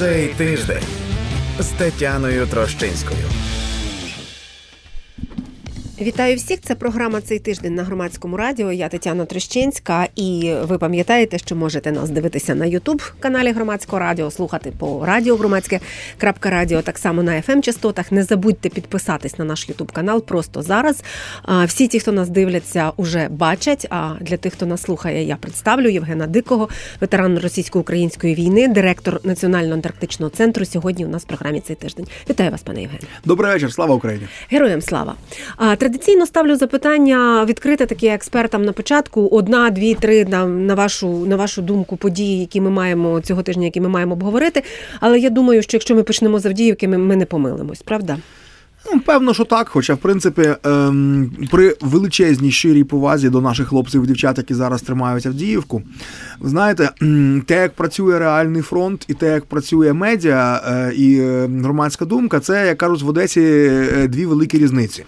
Цей тиждень з Тетяною Трощинською. Вітаю всіх! Це програма цей тиждень на громадському радіо. Я Тетяна Трещинська, і ви пам'ятаєте, що можете нас дивитися на Ютуб каналі Громадського радіо, слухати по радіо громадське радіо, так само на fm частотах. Не забудьте підписатись на наш Ютуб канал просто зараз. Всі ті, хто нас дивляться, уже бачать. А для тих, хто нас слухає, я представлю Євгена Дикого, ветеран російсько-української війни, директор Національного антарктичного центру. Сьогодні у нас в програмі цей тиждень. Вітаю вас, пане Євгене. Добрий вечір, слава Україні! Героям слава! Традиційно ставлю запитання відкрите такі експертам на початку. Одна, дві, три на, на вашу на вашу думку події, які ми маємо цього тижня, які ми маємо обговорити. Але я думаю, що якщо ми почнемо з Авдіївки, ми, ми не помилимось, правда? Ну, Певно, що так. Хоча, в принципі, ем, при величезній щирій повазі до наших хлопців і дівчат, які зараз тримають Авдіївку, ви знаєте, те, як працює реальний фронт, і те, як працює медіа е, і е, громадська думка, це як кажуть в Одесі е, дві великі різниці.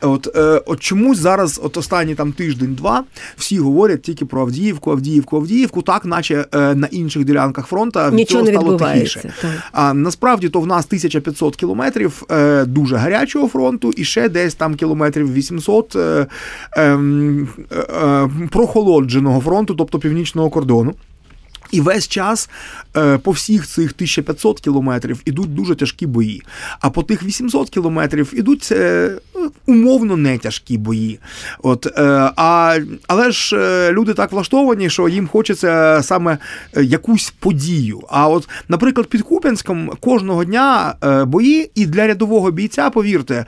От е, от чомусь зараз, от останні там тиждень-два, всі говорять тільки про Авдіївку, Авдіївку, Авдіївку, так наче е, на інших ділянках фронту від Нічого цього не стало тихіше. Так. А насправді то в нас 1500 кілометрів е, дуже гарячого фронту, і ще десь там кілометрів 800 е, ем, е, е, прохолодженого фронту, тобто північного кордону. І весь час е, по всіх цих 1500 кілометрів ідуть дуже тяжкі бої. А по тих 800 кілометрів ідуть е, умовно не тяжкі бої. От, е, а, Але ж люди так влаштовані, що їм хочеться саме якусь подію. А от, наприклад, під Куп'янськом кожного дня бої, і для рядового бійця, повірте,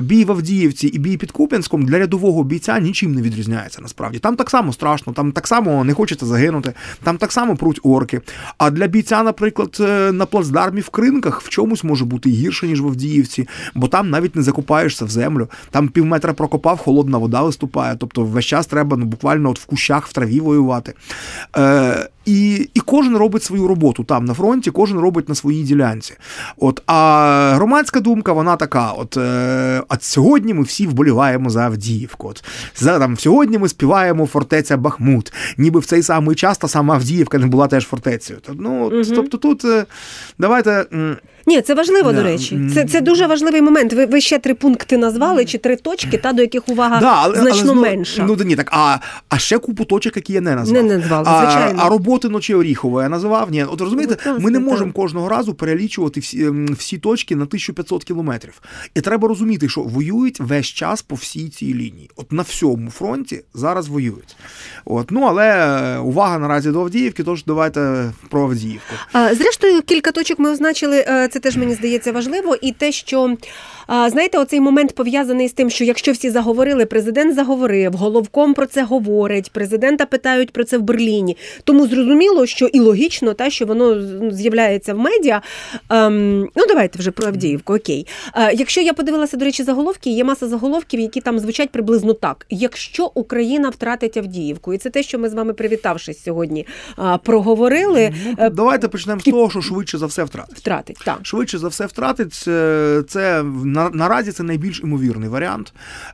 бій в Авдіївці і бій під Куп'янськом для рядового бійця нічим не відрізняється насправді. Там так само страшно, там так само не хочеться загинути. там так само пруть орки. А для бійця, наприклад, е, на плацдармі в кринках в чомусь може бути гірше, ніж в Авдіївці, бо там навіть не закопаєшся в землю. Там пів метра прокопав, холодна вода виступає. Тобто весь час треба ну, буквально от в кущах в траві воювати. Е, і і кожен робить свою роботу там на фронті, кожен робить на своїй ділянці. От, А громадська думка, вона така: от е, от сьогодні ми всі вболіваємо за Авдіївку. От, за, там, Сьогодні ми співаємо фортеця Бахмут. Ніби в цей самий час та сама Авдіївка не була теж фортецею. Ну, угу. Тобто тут е, давайте. Ні, це важливо, да. до речі. Це це дуже важливий момент. Ви ви ще три пункти назвали, чи три точки, та до яких увага да, але, значно але, менша. Ну ні, так, а а ще купу точок, які я не назвав. Не назвав, звичайно. А, а роботи ночі Оріхова я називав. Ні, от розумієте, ну, ми не можемо кожного разу перелічувати всі всі точки на 1500 кілометрів. І треба розуміти, що воюють весь час по всій цій лінії. От на всьому фронті зараз воюють. От, ну але е, увага наразі до Авдіївки, тож давайте про Авдіївку. А, Зрештою, кілька точок ми означили. Це теж мені здається важливо, і те, що знаєте, оцей момент пов'язаний з тим, що якщо всі заговорили, президент заговорив, головком про це говорить, президента питають про це в Берліні. Тому зрозуміло, що і логічно, та що воно з'являється в медіа. Ем, ну давайте вже про Авдіївку. Окей, е, якщо я подивилася, до речі, заголовки, є маса заголовків, які там звучать приблизно так: якщо Україна втратить Авдіївку, і це те, що ми з вами привітавшись сьогодні, проговорили. Ну, е, давайте почнемо з того, що швидше за все втратить. Втратить так. Швидше за все втратить. Це на, наразі це найбільш імовірний варіант.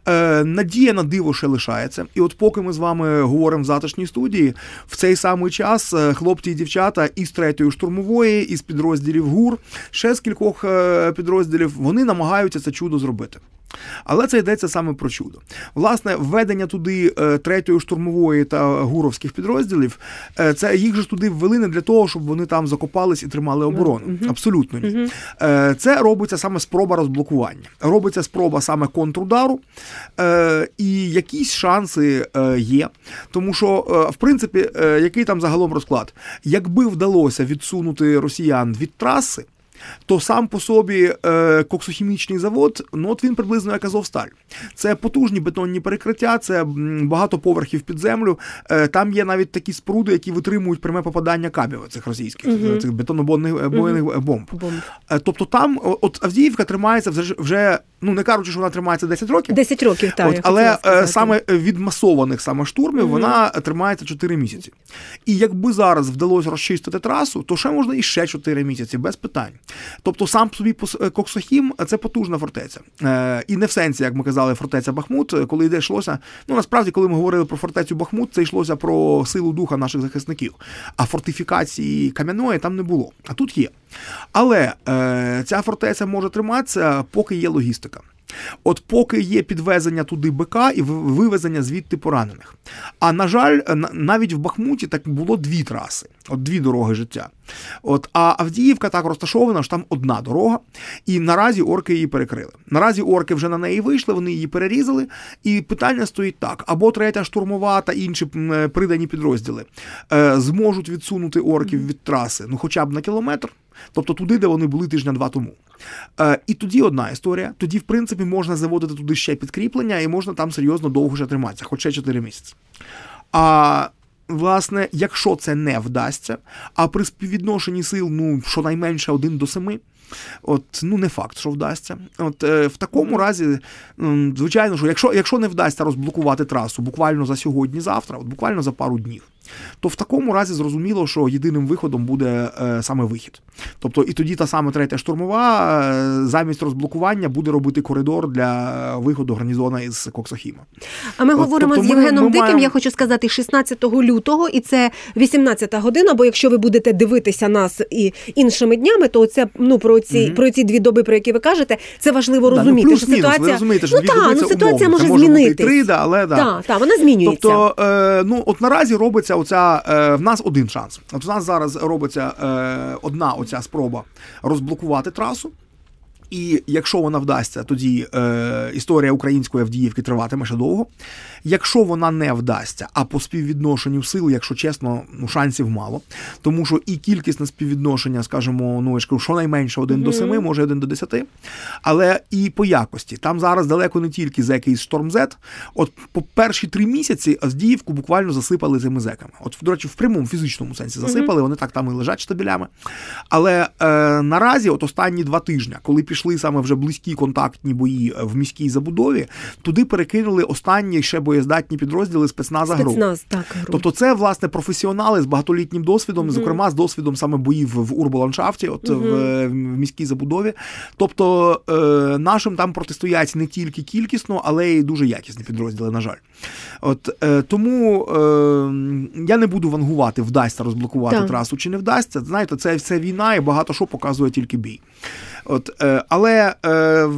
Е, Надія на диво ще лишається. І от поки ми з вами говоримо в затишній студії, в цей самий час е, хлопці і дівчата із третьої штурмової, із підрозділів ГУР, ще з кількох е, підрозділів, вони намагаються це чудо зробити. Але це йдеться саме про чудо. Власне, введення туди е, третьої штурмової та гуровських підрозділів, е, це їх же туди ввели не для того, щоб вони там закопались і тримали оборону. Uh-huh. Абсолютно ні. Uh-huh. Це робиться саме спроба розблокування. Робиться спроба саме контрудару, і якісь шанси є. Тому що, в принципі, який там загалом розклад? Якби вдалося відсунути росіян від траси то сам по собі е, коксохімічний завод, ну от він приблизно як Азовсталь. Це потужні бетонні перекриття, це багато поверхів під землю. Е, там є навіть такі споруди, які витримують пряме попадання кабів цих російських, uh цих бетонобойних uh бомб. бомб. Е, тобто там, от Авдіївка тримається вже вже. Ну, не кажучи, що вона тримається 10 років. 10 років, так. От, але е, саме від масованих саме штурмів mm вона тримається 4 місяці. І якби зараз вдалося розчистити трасу, то ще можна і ще 4 місяці, без питань. Тобто сам собі е, Коксохім це потужна фортеця. Е, і не в сенсі, як ми казали, фортеця Бахмут, коли йде йшлося. Ну насправді, коли ми говорили про фортецю Бахмут, це йшлося про силу духа наших захисників. А фортифікації кам'яної там не було. А тут є. Але е, ця фортеця може триматися, поки є логістика. От поки є підвезення туди БК і ви- вивезення звідти поранених. А на жаль, навіть в Бахмуті так було дві траси, от дві дороги життя. От, а Авдіївка так розташована, що там одна дорога, і наразі орки її перекрили. Наразі орки вже на неї вийшли, вони її перерізали. І питання стоїть так: або третя штурмова та інші е, придані підрозділи е, зможуть відсунути орків від траси, ну хоча б на кілометр. Тобто туди, де вони були тижня-два тому. Е, і тоді одна історія. Тоді, в принципі, можна заводити туди ще підкріплення, і можна там серйозно довго ще триматися, хоч ще 4 місяці. А власне, якщо це не вдасться, а при співвідношенні сил, ну, щонайменше 1 до 7, От, ну не факт, що вдасться. От е, в такому разі, звичайно, що якщо, якщо не вдасться розблокувати трасу буквально за сьогодні-завтра, от буквально за пару днів, то в такому разі зрозуміло, що єдиним виходом буде е, саме вихід. Тобто, і тоді та саме третя штурмова е, замість розблокування буде робити коридор для виходу гарнізона із Коксохіма. А ми От, говоримо тобто з Євгеном ми Диким. маємо- Я хочу сказати 16 лютого, і це 18-та година. Бо якщо ви будете дивитися нас і іншими днями, то це ну про ці Мгм. про ці дві доби, про які ви кажете, це важливо Да, розуміти. ну, що ситуація ви розумієте, що ну доби ну ситуація умовно. може це може але да. Так, так, вона змінюється. Тобто, е, ну от наразі робиться оця. Е, в нас один шанс. От у нас зараз робиться е, одна оця спроба розблокувати трасу. І якщо вона вдасться, тоді е, історія української Авдіївки триватиме ще довго. Якщо вона не вдасться, а по співвідношенню сил, якщо чесно, ну шансів мало. Тому що і кількісне співвідношення, скажімо, ну я ж кажу, щонайменше 1 до 7, може 1 до 10. Але і по якості. Там зараз далеко не тільки зеки із Z. От по перші три місяці Авдіївку буквально засипали цими зеками. От, до речі, в прямому фізичному сенсі засипали, вони так там і лежать штабелями. Але е, наразі, от останні два тижні, коли пішли саме вже близькі контактні бої в міській забудові, туди перекинули останні ще боєздатні підрозділи спецназа ГРУ. Спецназ, так, гру. Тобто, це власне професіонали з багатолітнім досвідом, зокрема з досвідом саме боїв в урболандшафті, от в, в міській забудові. Тобто е, нашим там протистоять не тільки кількісно, але й дуже якісні підрозділи, на жаль. От е, тому е, я не буду вангувати, вдасться розблокувати Так. трасу чи не вдасться. Знаєте, це все війна, і багато що показує тільки бій. От, е, але е,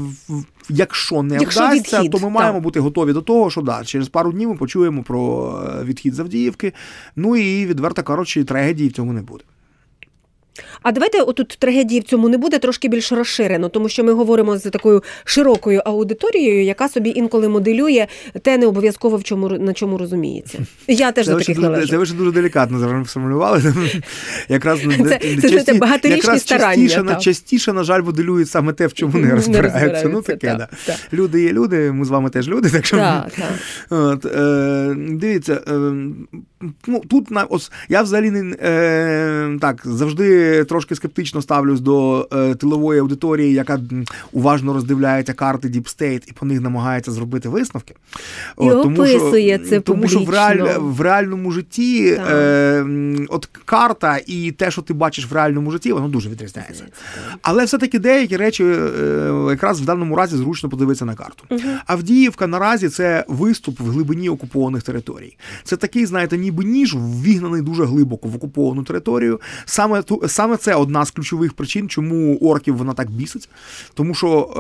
якщо не Якщо вдасться, відхід, то ми так. маємо бути готові до того, що да, через пару днів ми почуємо про е, відхід Завдіївки. Ну і відверто кажучи, трагедії в цьому не буде. А давайте отут трагедії в цьому не буде трошки більш розширено, тому що ми говоримо з такою широкою аудиторією, яка собі інколи моделює те не обов'язково в чому на чому розуміється. Я теж Це до таких дуже, це ви ще дуже делікатно сформулювали. Якраз Це- це, багаторічні якраз старання, частіше, на- частіше, на жаль, моделюють саме те, в чому не Не розбираються. Ну таке, так, да. так. Люди є люди, ми з вами теж люди, так що Так, так. От, е, дивіться, е, ну, тут на, ось, я взагалі не е, так завжди трошки скептично ставлюсь до е, тилової аудиторії, яка уважно роздивляється карти Deep State і по них намагається зробити висновки. І описує це тому що в, реаль, в реальному житті е, от карта і те, що ти бачиш в реальному житті, воно дуже відрізняється. Але все-таки деякі речі е, якраз в даному разі зручно подивитися на карту. Авдіївка наразі це виступ в глибині окупованих територій. Це такий, знаєте, ніби ніж ввігнаний дуже глибоко в окуповану територію. Саме ту саме це одна з ключових причин, чому орків вона так бісить, тому що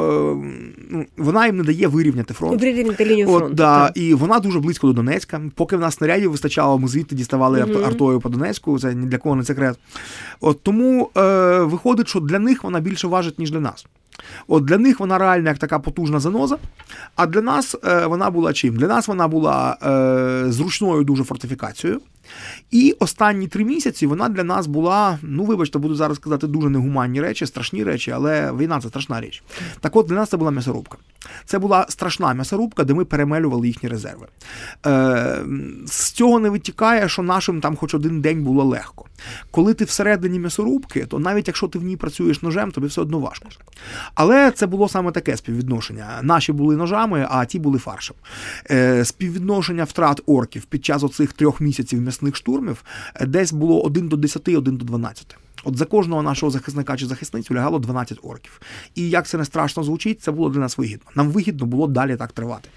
е, вона їм не дає вирівняти фронт. Вирівняти лінію фронту. От, да, так. і вона дуже близько до Донецька. Поки в нас снарядів вистачало, ми звідти діставали угу. артою по Донецьку. Це ні для кого не секрет. От тому е, виходить, що для них вона більше важить, ніж для нас. От для них вона реально як така потужна заноза. А для нас е, вона була чим? Для нас вона була е, зручною дуже фортифікацією. І останні три місяці вона для нас була, ну вибачте, буду зараз казати дуже негуманні речі, страшні речі, але війна це страшна річ. Так от для нас це була м'ясорубка. Це була страшна м'ясорубка, де ми перемелювали їхні резерви. Е, з цього не витікає, що нашим там хоч один день було легко. Коли ти всередині м'ясорубки, то навіть якщо ти в ній працюєш ножем, тобі все одно важко. Але це було саме таке співвідношення. Наші були ножами, а ті були фаршем. Е, співвідношення втрат орків під час оцих трьох місяців м'ясних штурмів е, десь було 1 до 10, 1 до 12. От за кожного нашого захисника чи захисницю лягало 12 орків. І як це не страшно звучить, це було для нас вигідно. Нам вигідно було далі так тривати.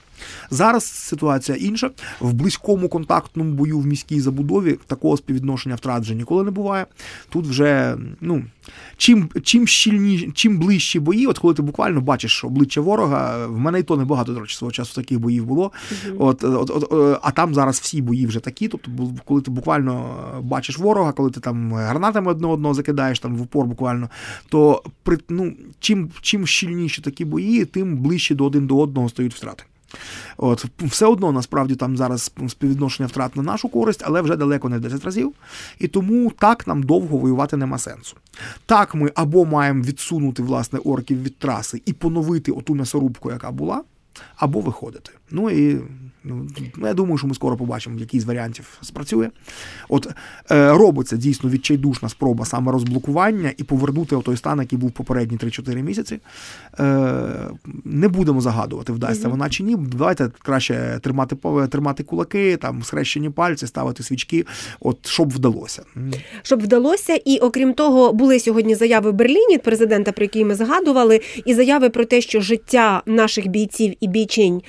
Зараз ситуація інша. В близькому контактному бою в міській забудові такого співвідношення втрат вже ніколи не буває. Тут вже ну чим чим щільні, чим ближчі бої, от коли ти буквально бачиш обличчя ворога, в мене і то небагато до речі, свого часу таких боїв було. От, от, от, от, а там зараз всі бої вже такі. Тобто, коли ти буквально бачиш ворога, коли ти там гранатами одне одного закидаєш там в упор буквально, то при ну чим чим щільніші такі бої, тим ближче до один до одного стають втрати. От все одно насправді там зараз співвідношення втрат на нашу користь, але вже далеко не в 10 разів. І тому так нам довго воювати нема сенсу. Так, ми або маємо відсунути власне орків від траси і поновити оту м'ясорубку, яка була, або виходити. Ну і ну, я думаю, що ми скоро побачимо, який з варіантів спрацює. От е, робиться дійсно відчайдушна спроба саме розблокування і повернути той стан, який був попередні 3-4 місяці. Е, Не будемо загадувати, вдасться mm-hmm. вона чи ні. Давайте краще тримати тримати кулаки, там схрещені пальці, ставити свічки, от щоб вдалося. Щоб вдалося, і окрім того, були сьогодні заяви в Берліні президента, про які ми згадували, і заяви про те, що життя наших бійців і бійчинь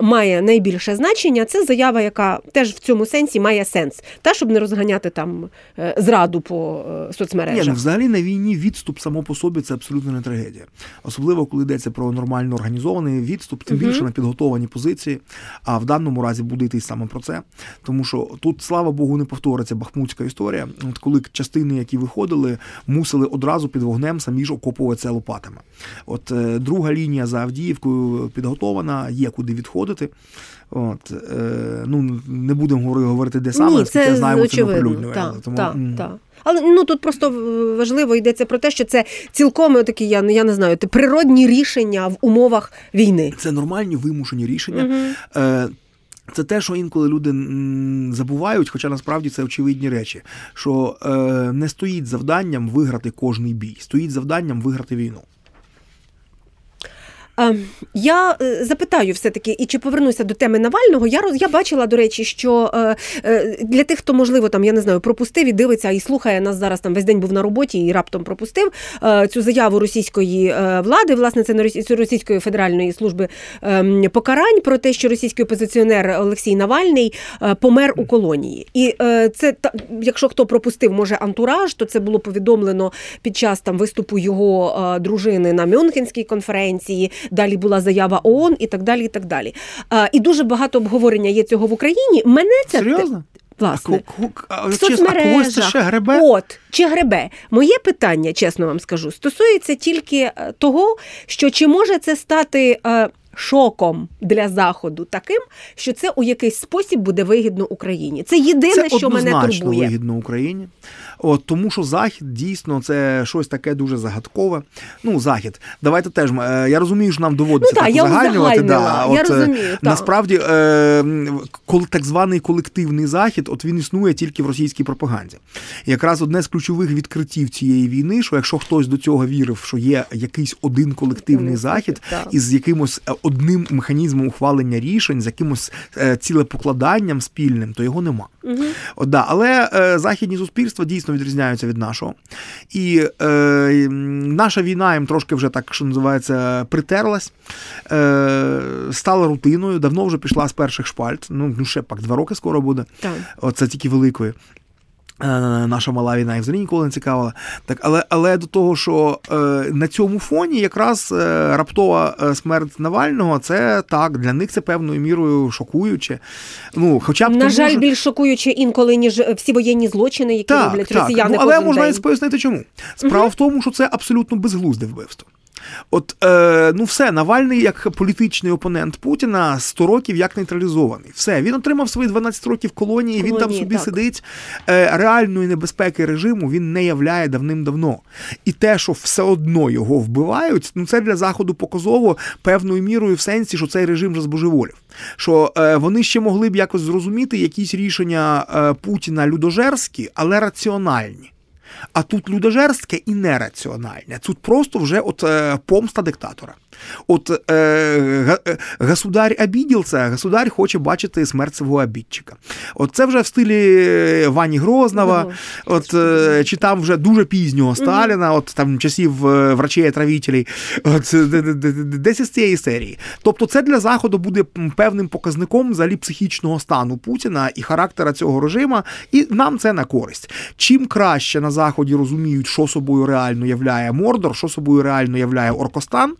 має найбільше значення. Це заява, яка теж в цьому сенсі має сенс, та щоб не розганяти там е, зраду по е, соцмережах. Ні, ну, взагалі на війні відступ само по собі це абсолютно не трагедія, особливо коли йдеться про нормально організований відступ, тим більше угу. на підготовані позиції. А в даному разі буде йти саме про це, тому що тут, слава Богу, не повториться бахмутська історія. От коли частини, які виходили, мусили одразу під вогнем самі ж окопуватися лопатами. От е, друга лінія за Авдіївкою підготована, є куди відходити. От, е, ну, Не будемо говорити, де саме, Ні, це знаємо, очевидно. це так, Тому... Так, так. Але ну тут просто важливо йдеться про те, що це цілком такі, я я не знаю, природні рішення в умовах війни. Це нормальні вимушені рішення. Угу. Е, це те, що інколи люди забувають, хоча насправді це очевидні речі, що е, не стоїть завданням виграти кожний бій, стоїть завданням виграти війну. Ем, я е, запитаю все-таки, і чи повернуся до теми Навального. Я роз, я бачила, до речі, що е, е, для тих, хто, можливо, там, я не знаю, пропустив і дивиться і слухає нас зараз там весь день був на роботі і раптом пропустив цю заяву російської влади, власне, це не Російської федеральної служби ем, покарань про те, що російський опозиціонер Олексій Навальний помер у колонії. І це якщо хто пропустив, може антураж, то це було повідомлено під час там виступу його дружини на Мюнхенській конференції. Далі була заява ООН і так далі. І так далі. А, І дуже багато обговорення є цього в Україні. Мене це серйозно. Власне, а, в соцмережах. це ще гребе? От, чи гребе? Моє питання, чесно вам скажу, стосується тільки е, того, що чи може це стати е, шоком для заходу таким, що це у якийсь спосіб буде вигідно Україні. Це єдине, це що мене турбує. вигідно Україні. От тому, що захід дійсно це щось таке дуже загадкове. Ну, захід, давайте теж е, я розумію, що нам доводиться ну, так, так узагальнювати. Да, я е, розумію, насправді е, так званий колективний захід, от він існує тільки в російській пропаганді. І якраз одне з ключових відкриттів цієї війни, що якщо хтось до цього вірив, що є якийсь один колективний захід із якимось одним механізмом ухвалення рішень, з якимось цілепокладанням спільним, то його нема. Угу. От, да, Але західні суспільства дійсно відрізняються від нашого. І е, наша війна їм трошки вже так, що називається, притерлась, е, стала рутиною, давно вже пішла з перших шпальт. Ну, ну ще пак два роки скоро буде. Так. Оце тільки великої. Е, наша мала війна їх взагалі ніколи не цікавила. Так, Але але до того, що е, на цьому фоні якраз е, раптова е, смерть Навального, це так, для них це певною мірою шокуюче. Ну, хоча б На тому, жаль, що... більш шокуюче інколи, ніж всі воєнні злочини, які так, роблять так. росіяни. Ну, Але можна навіть пояснити, чому. Справа угу. в тому, що це абсолютно безглузде вбивство. От е, ну все, Навальний як політичний опонент Путіна 100 років як нейтралізований. Все, він отримав свої 12 років колонії, колонії він там собі так. сидить. Е, Реальної небезпеки режиму він не являє давним-давно. І те, що все одно його вбивають, ну це для заходу показово певною мірою в сенсі, що цей режим вже збожеволів. Що е, вони ще могли б якось зрозуміти якісь рішення е, Путіна людожерські, але раціональні. А тут людожерське і нераціональне. Тут просто вже от е, помста диктатора. От е, е, государь обіділся, государь хоче бачити смерть свого обідчика. От це вже в стилі е, Вані Грознова, от, е, чи там вже дуже пізнього Сталіна, от там часів е, врачей травітелей от, де- де- де- де- десь із цієї серії. Тобто, це для Заходу буде певним показником взагалі психічного стану Путіна і характера цього режиму, і нам це на користь. Чим краще на Заході розуміють, що собою реально являє Мордор, що собою реально являє Оркостан,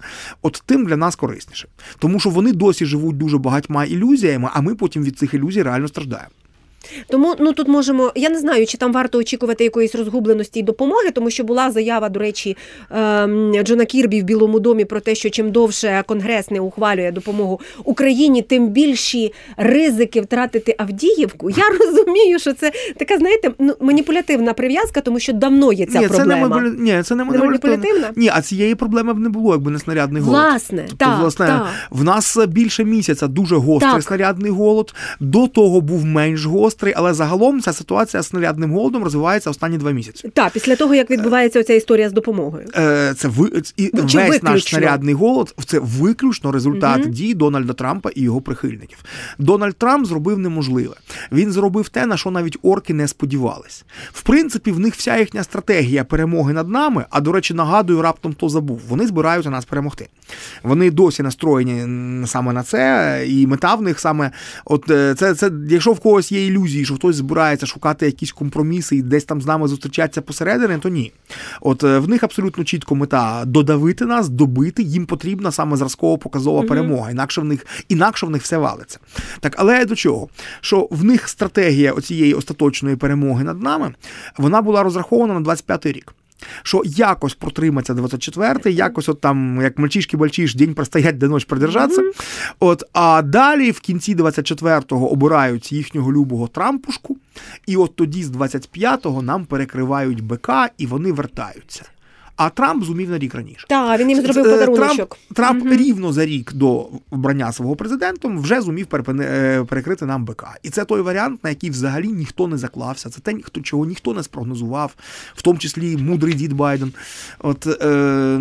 от тим для нас корисніше. Тому що вони досі живуть дуже багатьма ілюзіями, а ми потім від цих ілюзій реально страждаємо. Тому ну тут можемо. Я не знаю, чи там варто очікувати якоїсь розгубленості і допомоги, тому що була заява, до речі, ем, Джона Кірбі в Білому домі про те, що чим довше Конгрес не ухвалює допомогу Україні, тим більші ризики втратити Авдіївку. Я розумію, що це така, знаєте, ну маніпулятивна прив'язка, тому що давно є ця ні, проблема. це не маніпуля... Ні, це не маніпулятивна? Ні, а цієї проблеми б не було, якби не снарядний голод. Власне, Тобто, так, власне, так. в нас більше місяця дуже гострий Так. снарядний голод. До того був менш гострий, але загалом ця ситуація з снарядним голодом розвивається останні два місяці. Так, після того як відбувається оця історія з допомогою. Е, Це ви і Ну, чи весь виключно? наш снарядний голод це виключно результат Мгм. дій Дональда Трампа і його прихильників. Дональд Трамп зробив неможливе. Він зробив те, на що навіть орки не сподівались. В принципі, в них вся їхня стратегія перемоги над нами. А до речі, нагадую, раптом хто забув. Вони збираються нас перемогти. Вони досі настроєні саме на це, і мета в них саме, от е, це, це якщо в когось є ілюзії, що хтось збирається шукати якісь компроміси і десь там з нами зустрічатися посередині, то ні. От е, в них абсолютно чітко мета додавити нас, добити. Їм потрібна саме зразково показова перемога. Інакше в них інакше в них все валиться. Так, але до чого? Що в них стратегія оцієї остаточної перемоги над нами вона була розрахована на 25-й рік. Що якось протриматься 24-й, якось от там, як мальчишки бальчиш день простоять, де ночь продержаться. От, а далі в кінці 24-го обирають їхнього любого Трампушку, і от тоді з 25-го нам перекривають БК і вони вертаються. А Трамп зумів на рік раніше. Так, він їм зробив Е, подаруночок. Трамп, Трамп рівно за рік до обрання свого президентом вже зумів е, перекрити нам БК. І це той варіант, на який взагалі ніхто не заклався. Це те, чого ніхто не спрогнозував, в тому числі мудрий дід Байден. От е,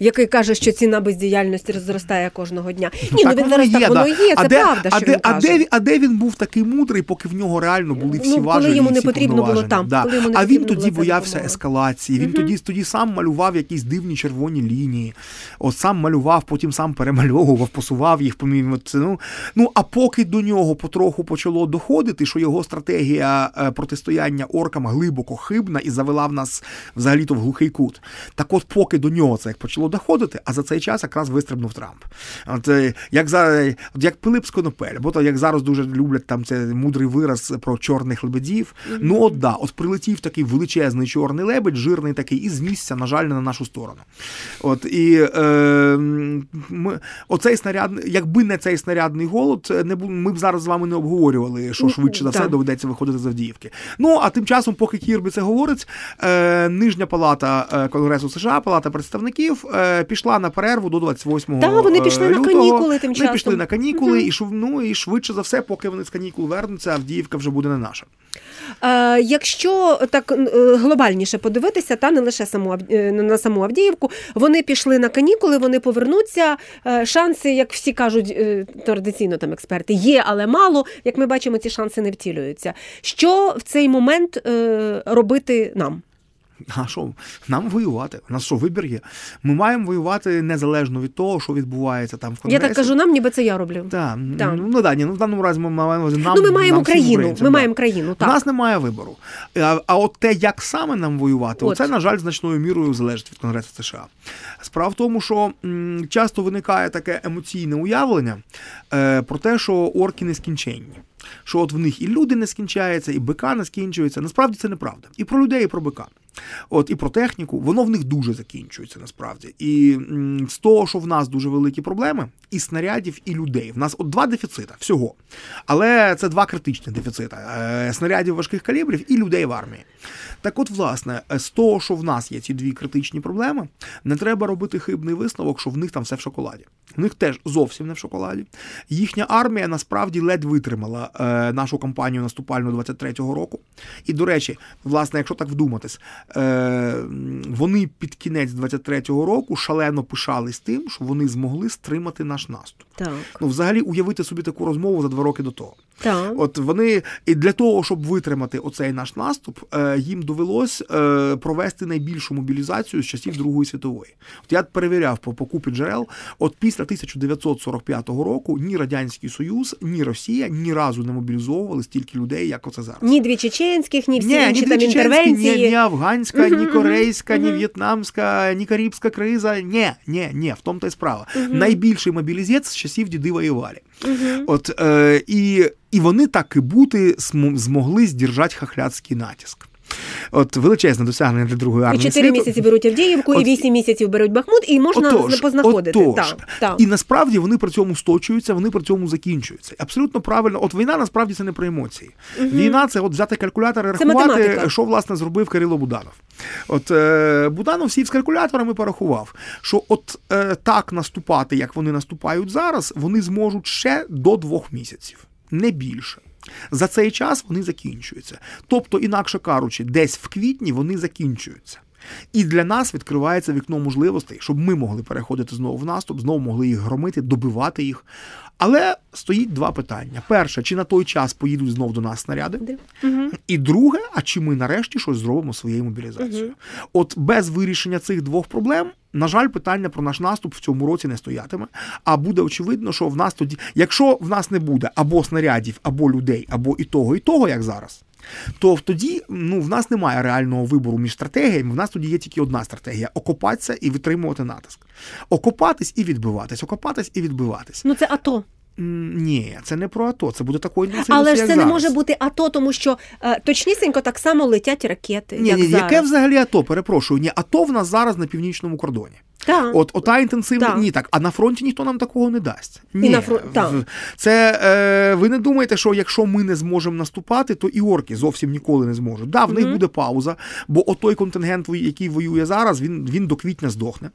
який каже, що ціна бездіяльності зростає кожного дня. Ні, так ну він зараз так воно є, це де, правда, що де, він а каже. де, він- а де він був такий мудрий, поки в нього реально були всі Ну, коли важелі, йому і не потрібно було там, коли йому а він тоді боявся допомога. ескалації. Він тоді, тоді сам малював якісь дивні червоні лінії. От сам малював, потім сам перемальовував, посував їх. помім- Ну, ну а поки до нього потроху почало доходити, що його стратегія е, протистояння оркам глибоко хибна і завела в нас взагалі-то в глухий кут. Так от, поки до нього це як почало доходити, а за цей час якраз вистрибнув Трамп. От, е, як, за, от, як Пилип з Конопель, бо то як зараз дуже люблять там це мудрий вираз про чорних лебедів. Ну от да, от прилетів такий величезний чорний лебедь, жирний такий, і змісться, на жаль, не на нашу сторону. От і е, ми, оцей снаряд, якби не цей снарядний голод, не ми б зараз з вами не обговорювали, що Ну, швидше за все так. доведеться виходити з Авдіївки. Ну а тим часом, поки Кірбі це говорить, е, нижня палата е, Конгресу США, Палата представників, е, пішла на перерву до 28 Та, вони пішли е, на канікули тим Вони пішли на канікули, і шв- ну і швидше за все, поки вони з канікул вернуться, Авдіївка вже буде не наша. Якщо так е, глобальніше подивитися, та не лише саму е, на саму Авдіївку, вони пішли на канікули, вони повернуться. Е, Шанси, як всі кажуть традиційно там експерти, є, але мало. Як ми бачимо, ці шанси не втілюються. Що в цей момент робити нам? А що нам воювати? У нас що вибір є? Ми маємо воювати незалежно від того, що відбувається там в Я так кажу нам, ніби це я роблю. Так, Так. ну, ну да, ні, ну в даному разі ми маємо нам. ну, ми маємо нам, країну. Ми маємо країну. У нас немає вибору. А, а от те, як саме нам воювати, От. оце, на жаль, значною мірою залежить від Конгресу США. Справа в тому, що м, часто виникає таке емоційне уявлення е, про те, що орки нескінченні. Що от в них і люди не скінчаються, і бика не скінчується. Насправді це неправда. І про людей, і про бика. От і про техніку, воно в них дуже закінчується насправді. І з того, що в нас дуже великі проблеми, і снарядів, і людей. В нас от два дефіцита всього. Але це два критичні дефіцита: Е, снарядів важких калібрів і людей в армії. Так от, власне, е, з того, що в нас є ці дві критичні проблеми, не треба робити хибний висновок, що в них там все в шоколаді. В них теж зовсім не в шоколаді. Їхня армія насправді ледь витримала е, нашу кампанію наступальну 23-го року. І, до речі, власне, якщо так вдуматись, вони під кінець 23-го року шалено пишались тим, що вони змогли стримати наш наступ. Так, Ну, взагалі, уявити собі таку розмову за два роки до того. так. От вони і для того, щоб витримати оцей наш наступ, е, їм довелось е, провести найбільшу мобілізацію з часів Другої світової. От я перевіряв по покупі джерел. От після 1945 року ні радянський союз, ні Росія ні разу не мобілізовували стільки людей, як оце зараз. Ні дві чеченських, ні всі Ні, інші ні там інтервенції. ні, ні ні Мгм, корейська, ні в'єтнамська, ні карибська криза. Ні, ні, ні, в тому та й справа. Найбільший мобілізець з часів діди воювали. От е, і, і вони так і бути змогли здержати хахляцький натиск. От величезне досягнення для другої І армії. чотири світу. місяці беруть Авдіївку, і От- вісім місяців беруть Бахмут, і можна Отож, познаходити. отож. Так, так. І насправді вони при цьому сточуються, вони при цьому закінчуються. Абсолютно правильно. От війна насправді це не про емоції. Війна це от взяти калькулятор і рахувати, математика. що власне зробив Кирило Буданов. От е, Буданов сів з калькуляторами порахував, що от е, так наступати, як вони наступають зараз, вони зможуть ще до двох місяців, не більше. За цей час вони закінчуються. Тобто, інакше кажучи, десь в квітні вони закінчуються. І для нас відкривається вікно можливостей, щоб ми могли переходити знову в наступ, знову могли їх громити, добивати їх. Але стоїть два питання: перше, чи на той час поїдуть знов до нас снаряди? І друге, а чи ми нарешті щось зробимо своєю мобілізацією? От без вирішення цих двох проблем, на жаль, питання про наш наступ в цьому році не стоятиме. А буде очевидно, що в нас тоді, якщо в нас не буде або снарядів, або людей, або і того, і того, як зараз. То тоді ну, в нас немає реального вибору між стратегіями. В нас тоді є тільки одна стратегія окопатися і витримувати натиск. Окопатись і відбиватись, окопатись і відбиватись. Ну це АТО. Ні, це не про АТО, це буде такою інтенсивністю, Але ж це не може бути АТО, тому що е, точнісінько так само летять ракети. Ні, як ні, зараз. яке взагалі АТО? Перепрошую. Ні, АТО в нас зараз на північному кордоні. Так. От ота інтенсивна Так. ні, так. А на фронті ніхто нам такого не дасть. Ні, на фрон- так. це е, ви не думаєте, що якщо ми не зможемо наступати, то і орки зовсім ніколи не зможуть. Да, в них буде пауза, бо отой контингент, який воює зараз, він, він до квітня здохне.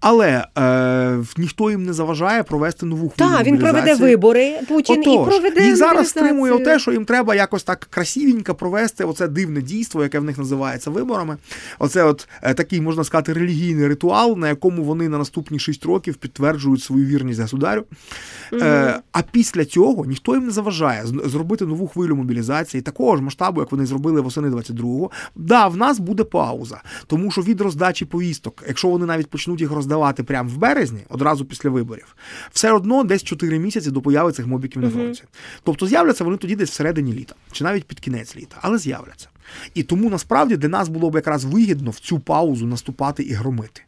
Але е, ніхто їм не заважає провести нову хвилю Так, він проведе вибори Путін і проведе їх зараз стримує те, що їм треба якось так красивенько провести оце дивне дійство, яке в них називається виборами. Оце от е, такий, можна сказати, релігійний ритуал, на якому вони на наступні 6 років підтверджують свою вірність государю. Е, а після цього ніхто їм не заважає зробити нову хвилю мобілізації, такого ж масштабу, як вони зробили восени 22-го. Да, в нас буде пауза, тому що від роздачі повісток, якщо вони навіть почнуть їх роздавати прямо в березні, одразу після виборів, все одно десь 4 місяці до появи цих мобіків на фронті. Тобто з'являться вони тоді десь всередині літа, чи навіть під кінець літа, але з'являться. І тому насправді для нас було б якраз вигідно в цю паузу наступати і громити.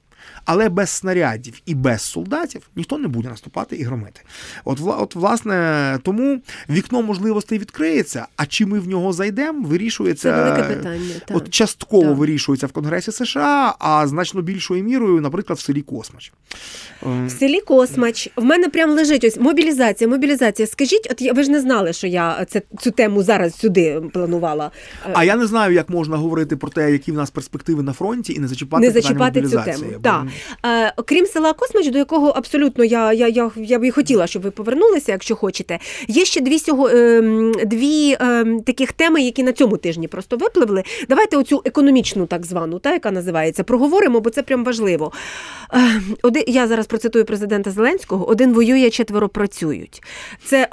Але без снарядів і без солдатів ніхто не буде наступати і громити. От, от власне, тому вікно можливостей відкриється, а чи ми в нього зайдемо, вирішується Це велике питання. От частково Так. вирішується в Конгресі США, а значно більшою мірою, наприклад, в селі Космач. Ем, В селі Космач в мене прям лежить ось мобілізація, мобілізація. Скажіть, от я- ви ж не знали, що я це цю тему зараз сюди планувала. Е, А я не знаю, як можна говорити про те, які в нас перспективи на фронті, і не зачіпати не зачіпати цю тему. Бо, Так. Е, окрім села Космач, до якого абсолютно я, я, я, я б і хотіла, щоб ви повернулися, якщо хочете. Є ще дві, сього, ем, дві ем, таких теми, які на цьому тижні просто випливли. Давайте оцю економічну, так звану, та, яка називається, проговоримо, бо це прям важливо. Е, я зараз процитую президента Зеленського: один воює, четверо працюють. Це.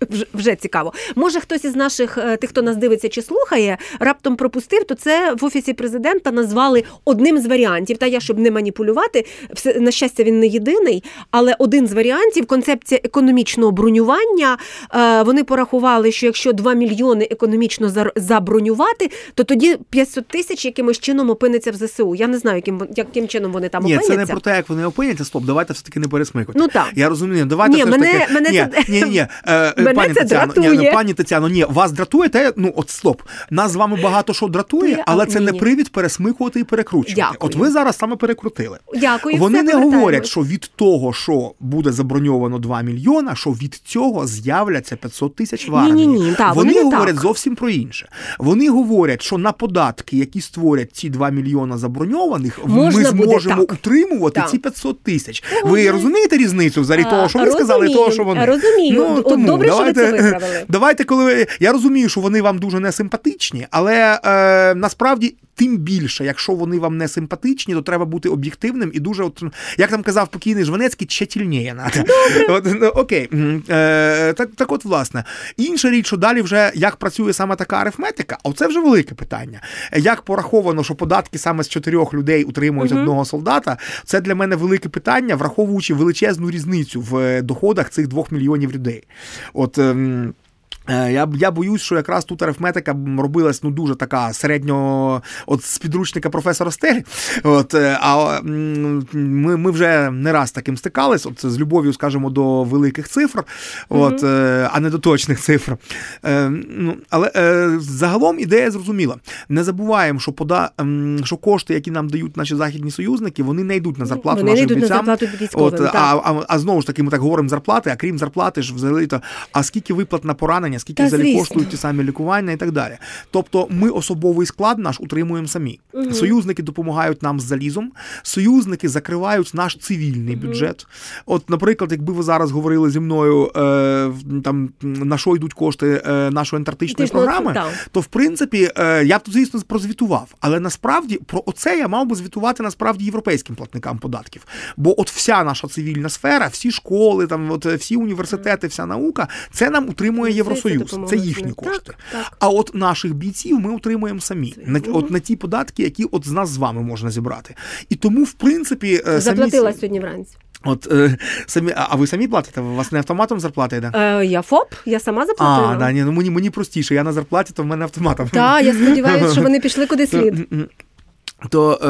Вже, вже цікаво. Може, хтось із наших е, тих, хто нас дивиться чи слухає, раптом пропустив, то це в офісі президента назвали одним з варіантів. Та я щоб не маніпулювати, все на щастя, він не єдиний, але один з варіантів концепція економічного бронювання. Е, Вони порахували, що якщо 2 мільйони економічно забронювати, то тоді 500 тисяч якимось чином опиниться в ЗСУ. Я не знаю, яким яким чином вони там Ні, опиняться. це не про те, як вони опиняться. Стоп, давайте все-таки не пересмикувати. Ну, так. Я розумію. Давайте Ні, все мене- таки. мене ні, це- ні, ні, ні. Е, Мене пані це Тетяно, ні, дратує. ну, пані Тетяно, ні, вас дратує те, ну от стоп. Нас з вами багато що дратує, Ні, але це ні, не ні. привід пересмикувати і перекручувати. Дякую. От ви зараз саме перекрутили. Дякую, Вони не говорять, що від того, що буде заброньовано 2 мільйона, що від цього з'являться 500 тисяч в армії. Ні-ні-ні, та, вони вони говорять так. зовсім про інше. Вони говорять, що на податки, які створять ці 2 мільйона заброньованих, Можна ми зможемо так. утримувати Так. ці 500 тисяч. Ви розумієте різницю взагалі того, що ви сказали, і того, що вони. Розумію. Ну, От тому добре, виправили. Давайте, коли ви- я розумію, що вони вам дуже не симпатичні, але е, насправді. Тим більше, якщо вони вам не симпатичні, то треба бути об'єктивним і дуже, от, як там казав покійний Жванецький, тщательніє надо. От, ну, окей. Е, так, так от, власне. Інша річ, що далі вже як працює саме така арифметика, а це вже велике питання. Як пораховано, що податки саме з чотирьох людей утримують одного солдата, це для мене велике питання, враховуючи величезну різницю в е, доходах цих двох мільйонів людей. От. Ем, Е, Я, я боюсь, що якраз тут арифметика робилась ну дуже така середньо от з підручника професора Стелі. От, е, а ми, ми вже не раз таким стикались, от з любов'ю, скажімо, до великих цифр, от, е, а не до точних цифр. Е, Ну, але е, загалом ідея зрозуміла. Не забуваємо, що пода, що кошти, які нам дають наші західні союзники, вони не йдуть на зарплату Вони не нашим йдуть на зарплату військовим, От, так. а, а, а знову ж таки, ми так говоримо зарплати, а крім зарплати ж взагалі то, а скільки виплат на поранення, скільки Та, взагалі коштують ті самі лікування і так далі. Тобто ми особовий склад наш утримуємо самі. Союзники допомагають нам з залізом, союзники закривають наш цивільний бюджет. От, наприклад, якби ви зараз говорили зі мною, е, там на що йдуть кошти е, нашої антарктичної Ти програми, то в принципі е, я б тут, звісно, прозвітував. Але насправді про оце я мав би звітувати насправді європейським платникам податків. Бо от вся наша цивільна сфера, всі школи, там от всі університети, вся наука, це нам утримує Це- це Євросоюз. Допомога Це їхні кошти. Так, так. А от наших бійців ми утримуємо самі. На, от на ті податки, які от з нас з вами можна зібрати. І тому, в принципі, е, Заплатила самі, сьогодні вранці. от е, самі, а а ви самі платите? У вас не автоматом зарплата йде? Е, я ФОП, я сама заплатила. А, да, ні, ну мені, мені простіше, я на зарплаті, то в мене автоматом. Так, я сподіваюся, що вони пішли куди слід. То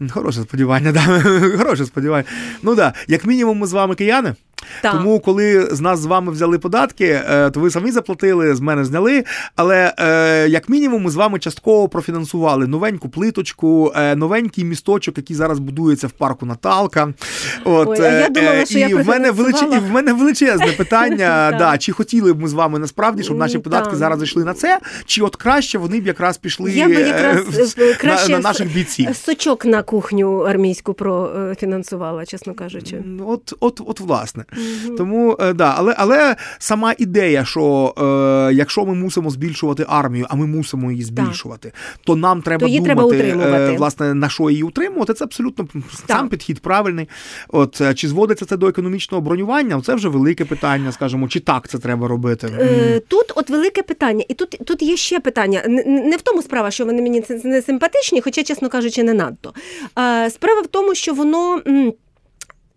е, хороше сподівання, да. хороше сподівання. Ну да, як мінімум, ми з вами кияни. Так. Тому, коли з нас з вами взяли податки, е, то ви самі заплатили, з мене зняли. Але е, як мінімум, ми з вами частково профінансували новеньку плиточку, е, новенький місточок, який зараз будується в парку Наталка. От, Ой, а я думала, що я і в мене і в мене величезне питання. Да, чи хотіли б ми з вами насправді, щоб наші податки зараз зайшли на це, чи от краще вони б якраз пішли Я би якраз на, на наших бійців. сочок на кухню армійську профінансувала, чесно кажучи. Ну, От, от, от власне. Тому е, да, але, але сама ідея, що е, якщо ми мусимо збільшувати армію, а ми мусимо її збільшувати, то нам треба То її думати, треба е, власне, на що її утримувати. Це абсолютно сам підхід правильний. От е, чи зводиться це до економічного бронювання? Це вже велике питання, скажімо, чи так це треба робити. Е, Тут от велике питання, і тут, тут є ще питання. Не в тому справа, що вони мені не симпатичні, хоча, чесно кажучи, не надто. Е, Справа в тому, що воно.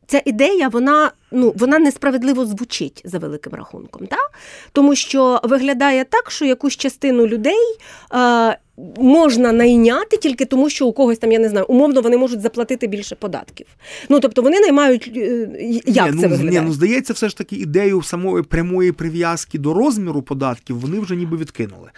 Ця ідея, вона ну вона несправедливо звучить за великим рахунком, та? тому що виглядає так, що якусь частину людей е, можна найняти тільки тому, що у когось там, я не знаю, умовно вони можуть заплатити більше податків. Ну тобто вони наймають е, як ні, це ну, виглядає? Ні, ну здається, все ж таки ідею самої прямої прив'язки до розміру податків вони вже ніби відкинули.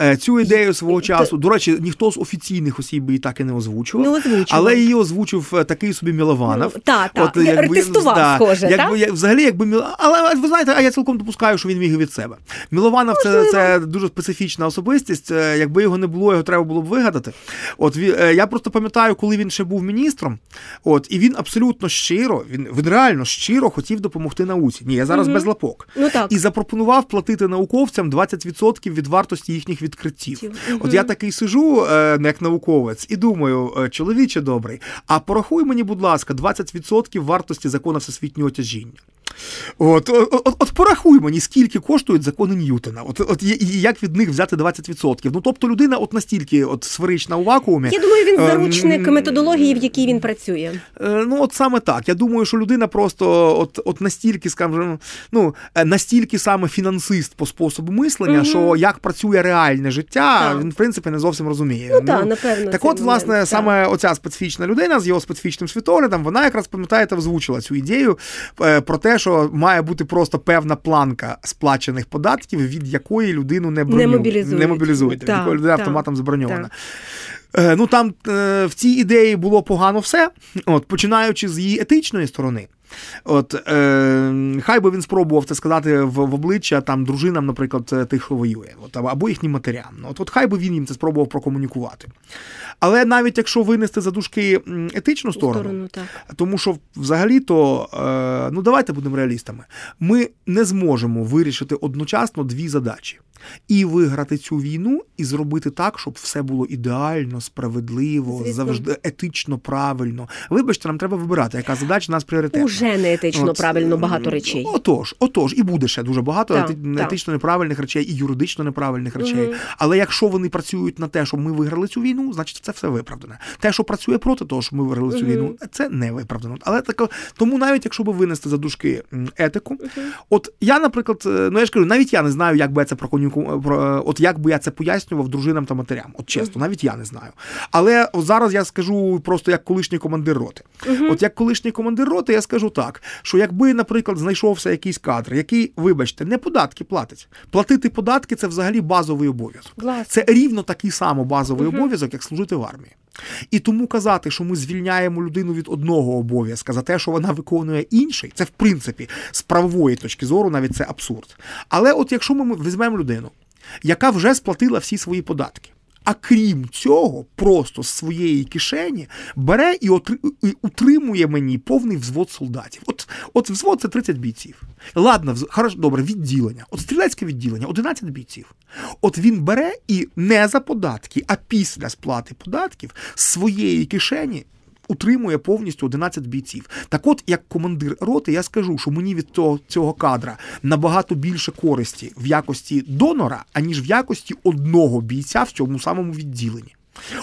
Е, Цю ідею свого часу, до речі, ніхто з офіційних осіб її так і не озвучував. Не озвучував. Але її озвучив е, такий собі Мілованов. Ну, та, та. Я артистував, схоже, якби, та? я- взагалі, якби але ви знаєте, а я цілком допускаю, що він міг від себе. Мілованов це, це дуже специфічна особистість. Якби його не було, його треба було б вигадати. От е, я просто пам'ятаю, коли він ще був міністром. От і він абсолютно щиро, він, він реально щиро хотів допомогти науці. Ні, я зараз без лапок. Ну, так. І запропонував платити науковцям 20% від вартості їхніх відкриттів. Мгм. От я такий сижу, е, як науковець, і думаю, е, чоловіче добрий, а порахуй мені, будь ласка, 20% вартості закону всесвітнього тяжіння. От, от, от, от порахуй мені, скільки коштують закони Ньютона. От, от і- як від них взяти 20%. Ну тобто людина от настільки от сферична у вакуумі. Я думаю, він Ем, заручник методології, в якій він працює. Е, Ну, от саме так. Я думаю, що людина просто от, от настільки, скажімо, ну, е, настільки саме фінансист по способу мислення, Мгм. що як працює реальне життя, Так. він, в принципі, не зовсім розуміє. Ну, так, напевно, Так от, власне, момент, так. саме оця специфічна людина з його специфічним світоглядом, вона якраз, пам'ятаєте, озвучила цю ідею е, про те, що має бути просто певна планка сплачених податків, від якої людину не броню, мобілізують. не мобілізують, від якої людина автоматом заброньована. Е, Ну там е, в цій ідеї було погано все. От починаючи з її етичної сторони, От е, хай би він спробував це сказати в, в обличчя там дружинам, наприклад, тих, що воює, от, або їхнім матерям. Ну, От, от хай би він їм це спробував прокомунікувати. Але навіть якщо винести за дужки етичну сторону, Сторону, так. тому що взагалі-то, е, ну давайте будемо реалістами. Ми не зможемо вирішити одночасно дві задачі. І виграти цю війну, і зробити так, щоб все було ідеально, справедливо, Звісно. завжди етично правильно. Вибачте, нам треба вибирати, яка задача нас пріоритетна. Уже не етично От, правильно багато речей. Отож, отож, і буде ще дуже багато Так, ети- так. неправильних речей і юридично неправильних речей. Мгм. Але якщо вони працюють на те, щоб ми виграли цю війну, значить це все виправдане. Те, що працює проти того, щоб ми виграли цю Мгм. війну, це не виправдано. Але тако, тому навіть якщо би винести за дужки етику, от я, наприклад, е, ну я ж кажу, навіть я не знаю, як би я це проконюку, про, е, от як би я це пояснював дружинам та матерям. От чесно, навіть я не знаю. Але зараз я скажу просто як колишній командир роти. От як колишній командир роти, я скажу так, що якби, наприклад, знайшовся якийсь кадр, який, вибачте, не податки платить. Платити податки це взагалі базовий обов'язок. Власне. Це рівно такий самий базовий обов'язок, як служити в армії. І тому казати, що ми звільняємо людину від одного обов'язка за те, що вона виконує інший, це в принципі з правової точки зору навіть це абсурд. Але от якщо ми візьмемо людину, яка вже сплатила всі свої податки. А крім цього, просто з своєї кишені бере і, отри... і утримує мені повний взвод солдатів. От, от взвод це 30 бійців. Ладно, вз... Хорош, добре, відділення. От стрілецьке відділення 11 бійців. От він бере і не за податки, а після сплати податків з своєї кишені утримує повністю 11 бійців. Так от, як командир роти, я скажу, що мені від того, цього кадра набагато більше користі в якості донора, аніж в якості одного бійця в цьому самому відділенні.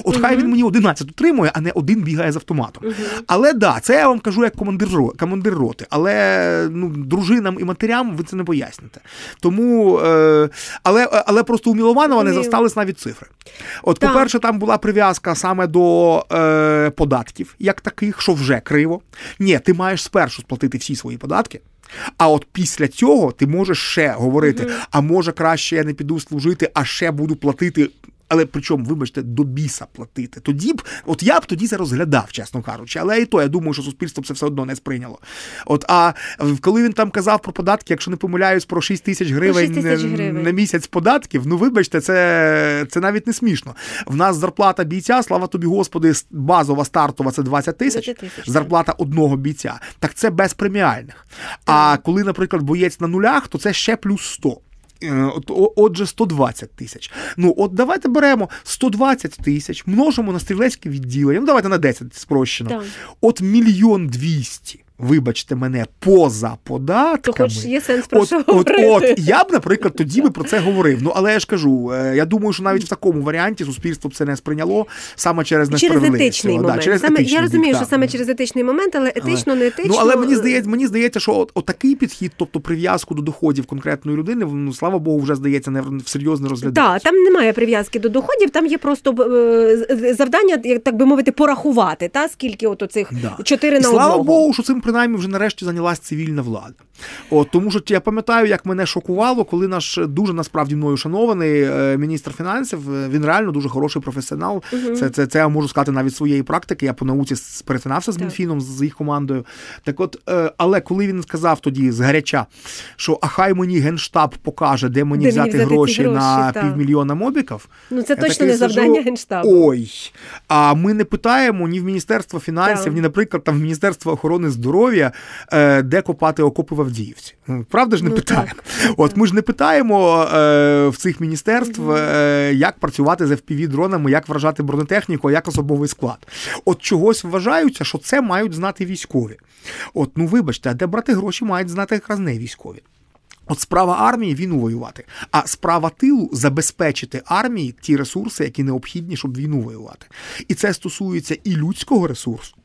От хай він мені 11 утримує, а не один бігає з автоматом. Але да, це я вам кажу як командир, командир роти. Але ну, дружинам і матерям ви це не поясните. Тому, е, але, але просто у Мілованова не застались навіть цифри. От, Так. по-перше, там була прив'язка саме до е, податків, як таких, що вже криво. Ні, ти маєш спершу сплатити всі свої податки. А от після цього ти можеш ще говорити: а може краще я не піду служити, а ще буду платити. Але причому, вибачте, до біса платити. Тоді б, от я б тоді це розглядав, чесно кажучи. Але і то я думаю, що суспільство це все одно не сприйняло. От а коли він там казав про податки, якщо не помиляюсь, про 6 тисяч гривень, на- гривень. на місяць податків, ну вибачте, це, це навіть не смішно. В нас зарплата бійця, слава тобі, господи, базова стартова це 20 тисяч. 20 тисяч, Зарплата одного бійця. Так це без преміальних. А коли, наприклад, боєць на нулях, то це ще плюс 100. Е, отже, 120 тисяч. Ну, от давайте беремо 120 тисяч, множимо на стрілецьке відділення. Ну, давайте на 10 спрощено. Так. От мільйон двісті. Вибачте мене, поза податками. То хоч є сенс про От, що от, говорити. от я б, наприклад, тоді би про це говорив. Ну але я ж кажу, е, я думаю, що навіть в такому варіанті суспільство б це не сприйняло саме через Через несправедливість. етичний момент. Да, через саме, етичний я розумію, бік, що так. саме через етичний момент, але етично, не етично. Ну, але мені здається, мені здається, що от, от такий підхід, тобто прив'язку до доходів конкретної людини, ну слава Богу, вже здається, не всерйоз не Так, там немає прив'язки до доходів, там є просто е, завдання, як так би мовити, порахувати, та скільки от оцих Да. чотири І на слава. Богу, що цим принаймні вже нарешті зайнялась цивільна влада. От, тому що я пам'ятаю, як мене шокувало, коли наш дуже насправді мною шанований е, міністр фінансів, е, він реально дуже хороший професіонал. Це, це, це я можу сказати навіть своєї практики. Я по науці перетинався з. Мінфіном, з їх командою. Так от, е, але коли він сказав тоді з гаряча, що а хай мені генштаб покаже, де мені Де взяти, взяти гроші, гроші, на так. півмільйона мобіків. Ну це точно не сиджу, завдання генштабу. Ой. А ми не питаємо ні в Міністерства фінансів, Так. ні, наприклад, там в Міністерства охорони здоров'я, е, де копати окопи в Авдіївці. Ну, Правда ж не Ну, питаємо. так. От ми ж не питаємо е, в цих міністерств, е, як працювати з FPV-дронами, як вражати бронетехніку, як особовий склад. От чогось вважаються, що це мають знати військові. От, ну вибачте, а де брати гроші мають знати якраз не військові. От справа армії війну воювати, а справа тилу забезпечити армії ті ресурси, які необхідні, щоб війну воювати. І це стосується і людського ресурсу.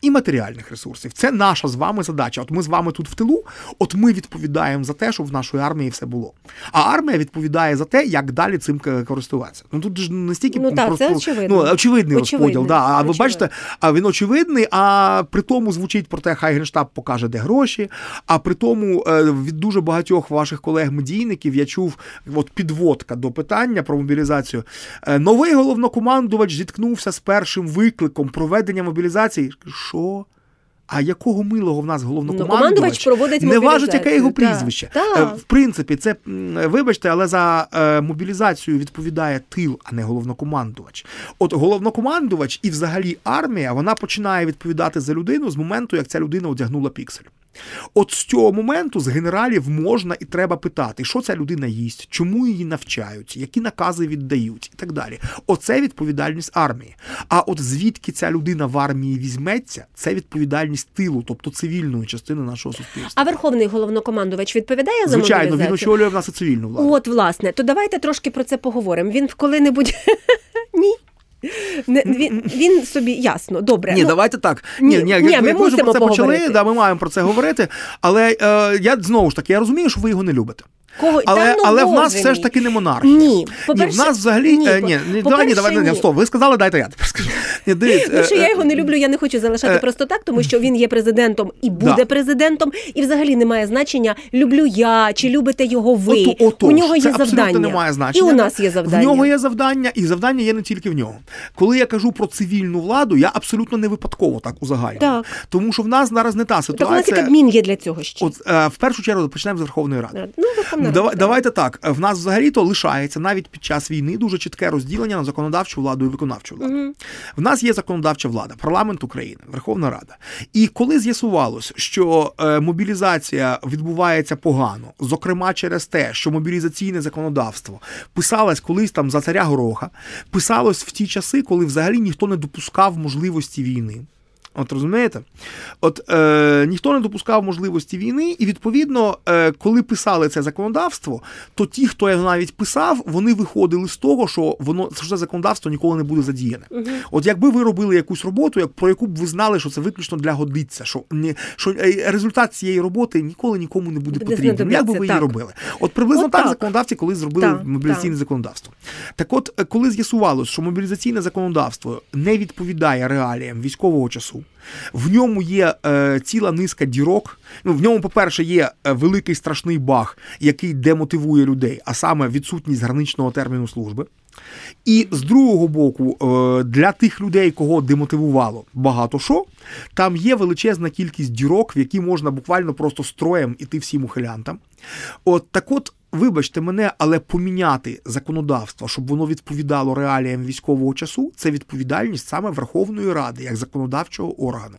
І матеріальних ресурсів. Це наша з вами задача. От ми з вами тут в тилу, от ми відповідаємо за те, щоб в нашої армії все було. А армія відповідає за те, як далі цим користуватися. Ну тут ж не стільки Ну, так, просто це очевидно. ну, очевидний розподіл. Да. А ви очевидно. бачите, а він очевидний, а при тому звучить про те, хай генштаб покаже, де гроші. А при тому е, від дуже багатьох ваших колег-медійників я чув от підводка до питання про мобілізацію. Е, Новий головнокомандувач зіткнувся з першим викликом проведення мобілізації. Що? а якого милого в нас Головнокомандувач головнокомандувач проводить не важить, яке його прізвище. Та, та. В принципі, це вибачте, але за е, мобілізацію відповідає тил, а не головнокомандувач. От головнокомандувач і взагалі армія вона починає відповідати за людину з моменту, як ця людина одягнула піксель. От з цього моменту з генералів можна і треба питати, що ця людина їсть, чому її навчають, які накази віддають і так далі. Оце відповідальність армії. А от звідки ця людина в армії візьметься, це відповідальність тилу, тобто цивільної частини нашого суспільства. А верховний головнокомандувач відповідає за Звичайно, він очолює в нас і цивільну владу. От, власне, то давайте трошки про це поговоримо. Він коли-небудь ні. Не, він, він собі ясно, добре. Ні, ну, давайте так. ні, Ні, ні, ні, як ми мусимо про це почали, да, ми маємо про це говорити. Але е, я знову ж таки, я розумію, що ви його не любите. Кого? Але, Та ну, але в нас все ж таки не монархія. Ні, Ні, в нас взагалі ні, е, ні, ні, давай, ні, давай, ні, ні. стоп. Ви сказали, дайте я тепер скажу. Ні, дивіться, Ну, що я е, його не люблю, я не хочу залишати е, просто так, тому що він є президентом і буде Да. президентом, і взагалі немає значення, люблю я чи любите його ви. Ото- отож, у нього це є завдання. немає значення. І у нас є завдання. В нього є завдання, і завдання є не тільки в нього. Коли я кажу про цивільну владу, я абсолютно не випадково так узагальнюю. Так. Тому що в нас зараз не та Так у нас і. Кабмін є для цього ще. От е, в першу чергу почнемо з Верховної Ради. Ну, Верховна Давай, так. давайте так. В нас взагалі-то лишається навіть під час війни дуже чітке розділення на законодавчу владу і виконавчу владу. Мгм. В нас є законодавча влада, парламент України, Верховна Рада. І коли з'ясувалось, що е, мобілізація відбувається погано, зокрема через те, що мобілізаційне законодавство писалось колись там за царя Гороха, писалось в ті часи, коли взагалі ніхто не допускав можливості війни. От розумієте? От е, ніхто не допускав можливості війни, і відповідно, е, коли писали це законодавство, то ті, хто його навіть писав, вони виходили з того, що воно що це законодавство ніколи не буде задіяне. От якби ви робили якусь роботу, як про яку б ви знали, що це виключно для годиться, що не що е, результат цієї роботи ніколи нікому не буде потрібен. Як би ви її так. робили? От приблизно От так, так. законодавці колись зробили Так, мобілізаційне так. законодавство. Так от, е, коли з'ясувалось, що мобілізаційне законодавство не відповідає реаліям військового часу, в ньому є е, ціла низка дірок. Ну, в ньому, по-перше, є е, великий страшний баг, який демотивує людей, а саме відсутність граничного терміну служби. І з другого боку, е, для тих людей, кого демотивувало багато що, там є величезна кількість дірок, в які можна буквально просто строєм іти всім ухилянтам. От так от. Вибачте мене, але поміняти законодавство, щоб воно відповідало реаліям військового часу, це відповідальність саме Верховної Ради як законодавчого органу.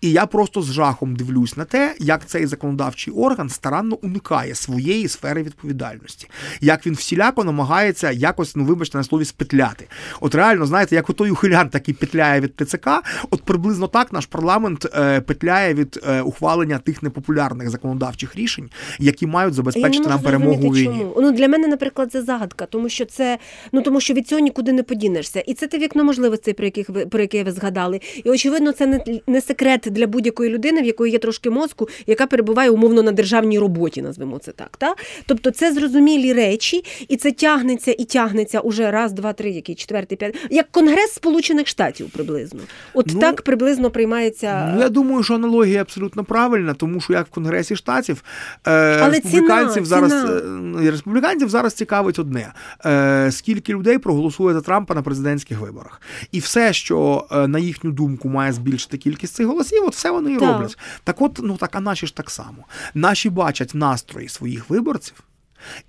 І я просто з жахом дивлюсь на те, як цей законодавчий орган старанно уникає своєї сфери відповідальності, як він всіляко намагається якось, ну вибачте, на слові спетляти. От реально, знаєте, як отой ухилян такий петляє від ТЦК, от приблизно так наш парламент е, петляє від е, ухвалення тих непопулярних законодавчих рішень, які мають забезпечити нам перемогу у війні. чому. Ну для мене, наприклад, це загадка, тому що це ну тому, що від цього нікуди не подінешся. І це те вікно можливостей, про яких ви про яке ви згадали. І очевидно, це не, не секрет для будь-якої людини, в якої є трошки мозку, яка перебуває умовно на державній роботі, назвемо це так. Та? Тобто це зрозумілі речі, і це тягнеться і тягнеться уже раз, два, три, який четвертий, п'ятий, як Конгрес Сполучених Штатів приблизно. От Ну, так приблизно приймається. Ну, я думаю, що аналогія абсолютно правильна, тому що як в Конгресі штатів е, Але республіканців ціна, зараз ціна. е, республіканців зараз цікавить одне: е, скільки людей проголосує за Трампа на президентських виборах, і все, що е, на їхню думку має збільшити кількість цих голосів, от все вони і Так. роблять. Так, от ну так, а наші ж так само. Наші бачать настрої своїх виборців.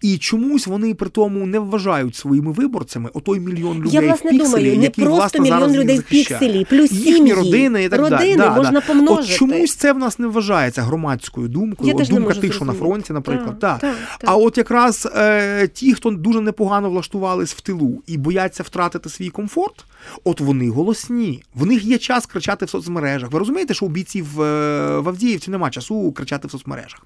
І чомусь вони при тому не вважають своїми виборцями отой мільйон людей Я власне в пікселі, думаю, не який, просто власне, мільйон людей в пікселі, плюс їхні сім'ї, родини і так родини Да, можна да. помножити. От чомусь це в нас не вважається громадською думкою. Я От думка тих, що на фронті, наприклад. Так, так, так. А от якраз е, ті, хто дуже непогано влаштувались в тилу і бояться втратити свій комфорт, от вони голосні. В них є час кричати в соцмережах. Ви розумієте, що у бійців е, в Авдіївці нема часу кричати в соцмережах.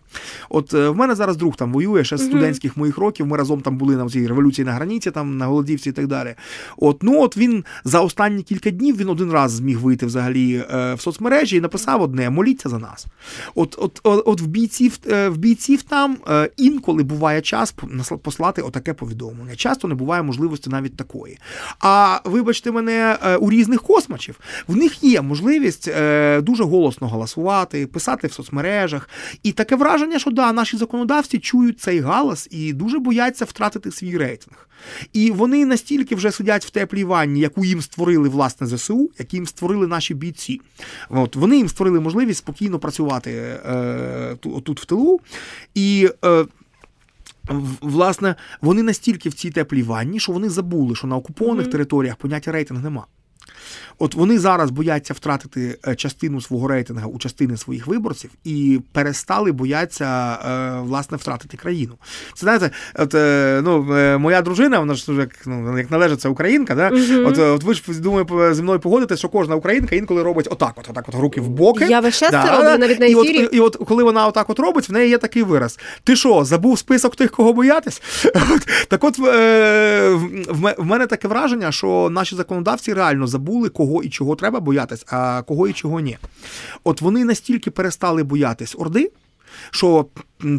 От е, в мене зараз друг там воює ще з студентських моїх років. Ми разом там були на цій революції на граніці, там на Голодівці і так далі. От ну от він за останні кілька днів він один раз зміг вийти взагалі е, в соцмережі і написав одне: моліться за нас. От, от, от, от в бійців в бійців там інколи буває час послати отаке повідомлення. Часто не буває можливості навіть такої. А вибачте мене. Мене у різних космачів. В них є можливість е, дуже голосно голосувати, писати в соцмережах. І таке враження, що да, наші законодавці чують цей галас і дуже бояться втратити свій рейтинг. І вони настільки вже сидять в теплій ванні, яку їм створили власне ЗСУ, які їм створили наші бійці. От вони їм створили можливість спокійно працювати е, тут, в тилу. І е, Власне, вони настільки в цій теплій ванні, що вони забули, що на окупованих територіях поняття рейтинг нема. От вони зараз бояться втратити е, частину свого рейтингу у частини своїх виборців і перестали бояться е, власне втратити країну. Це знаєте, от е, ну моя дружина, вона ж як, ну, як належить, це українка. Да? От, е, от ви ж думаю, зі мною погодитесь, що кожна українка інколи робить отак, от, отак, от руки в боки. Я весь час це роблю, навіть на і от, ефірі. і от коли вона отак от робить, в неї є такий вираз: ти що, забув список тих, кого боятись? Так от в мене таке враження, що наші законодавці реально забули, кого і чого треба боятись, а кого і чого ні. От вони настільки перестали боятись Орди. Що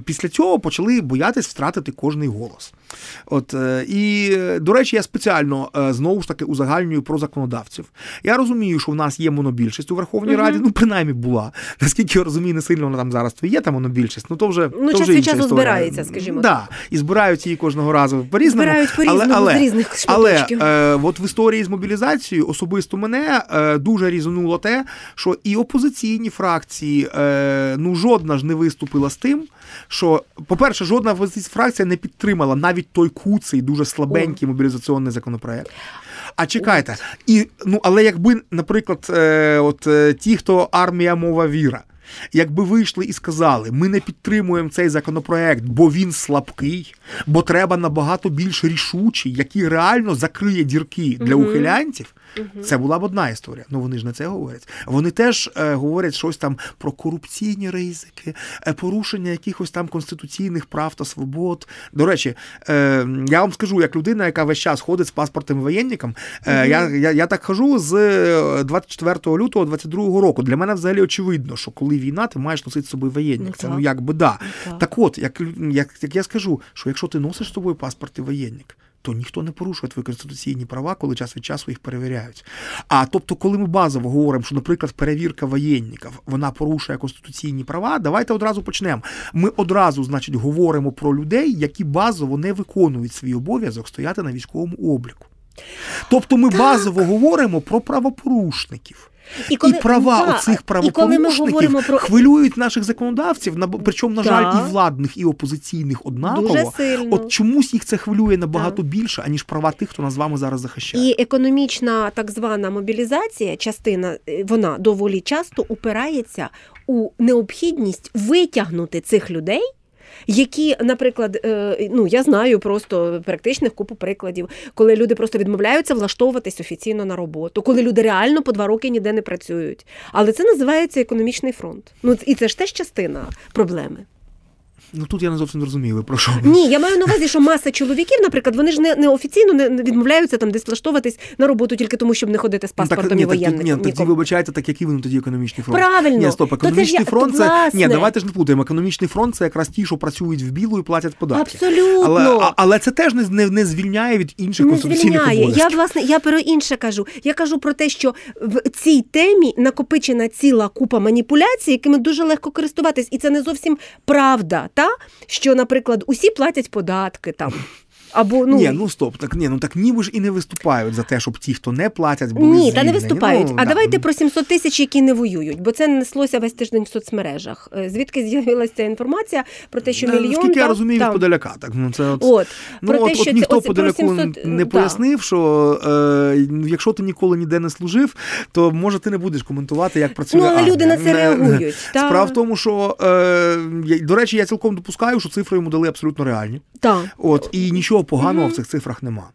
після цього почали боятись втратити кожний голос. От е, і е, до речі, я спеціально е, знову ж таки узагальнюю про законодавців. Я розумію, що в нас є монобільшість у Верховній Раді, ну принаймні була. Наскільки я розумію, не сильно вона там зараз є та монобільшість. Ну то вже Ну, то час від часу збирається, скажімо Да, і збирають її кожного разу по різному. Збирають по-різному, з різних але е, от в історії з мобілізацією особисто мене е, дуже різонуло те, що і опозиційні фракції, е, ну жодна ж не виступила з тим, що, по-перше, жодна фракція не підтримала навіть той куций, дуже слабенький мобілізаційний законопроект. А чекайте, і ну але якби, наприклад, е, от е, ті, хто армія мова віра. Якби вийшли і сказали, ми не підтримуємо цей законопроект, бо він слабкий, бо треба набагато більш рішучий, який реально закриє дірки для ухилянців, це була б одна історія. Ну вони ж не це говорять. Вони теж е, говорять щось там про корупційні ризики, е, порушення якихось там конституційних прав та свобод. До речі, е, я вам скажу, як людина, яка весь час ходить з паспортом воєнником, е, я, я, я так хожу з е, 24 лютого 22 року. Для мене взагалі очевидно, що коли війна, ти маєш носити з собою воєнник. Ну, це ну так. як би да. так. Так от, як, як, як я скажу, що якщо ти носиш з собою паспорт і воєнник, то ніхто не порушує твої конституційні права, коли час від часу їх перевіряють. А тобто, коли ми базово говоримо, що, наприклад, перевірка воєнників вона порушує конституційні права, давайте одразу почнемо. Ми одразу, значить, говоримо про людей, які базово не виконують свій обов'язок стояти на військовому обліку. Тобто ми базово говоримо про правопорушників. І, права да, оцих і правопорушників про хвилюють наших законодавців, на- причому, на жаль, і владних, і опозиційних однаково. Дуже сильно. От чомусь їх це хвилює набагато більше, аніж права тих, хто нас з вами зараз захищає. І економічна так звана мобілізація, частина е, вона доволі часто упирається у необхідність витягнути цих людей. Які, наприклад, е, ну я знаю просто практичних купу прикладів, коли люди просто відмовляються влаштовуватись офіційно на роботу, коли люди реально по два роки ніде не працюють. Але це називається економічний фронт. Ну і це ж теж частина проблеми. Ну тут я не зовсім розумію, про що. Ні, я маю на увазі, що маса чоловіків, наприклад, вони ж не, не офіційно не відмовляються там десь влаштовуватись на роботу тільки тому, щоб не ходити з Ну, паспортом ні, і так, ні, так, тоді нікому. вибачайте, так який він тоді економічний фронт? Правильно. Ні, стоп, То це економічний фронт це. власне. Ні, давайте ж не плутаємо. Економічний фронт це якраз ті, що працюють в білу і платять податки. Абсолютно. Але, але це теж не, не, не звільняє від інших не конституційних звільняє. Я власне я про інше кажу. Я кажу про те, що в цій темі накопичена ціла купа маніпуляцій, якими дуже легко користуватись, і це не зовсім правда. Та що, наприклад, усі платять податки там. Або ну ні, ну стоп, так ні, ну так ніби ж і не виступають за те, щоб ті, хто не платять, були Ні, та не виступають. Ну, а да. давайте про 700 тисяч, які не воюють, бо це неслося весь тиждень в соцмережах. Е, Звідки з'явилася ця інформація про те, що Е, мільйон Наскільки я там- розумію, від подаляка. Так, ну, це от, От Ну, про от, те, що от ніхто оце подаляку 700, не да. пояснив, що е, ну, якщо ти ніколи ніде не служив, то може ти не будеш коментувати, як працює. Ну, але армія. люди на це реагують, та. Справа в тому, що е, до речі, я цілком допускаю, що цифри йому дали абсолютно реальні. Так. От і нічого поганого в цих цифрах нема.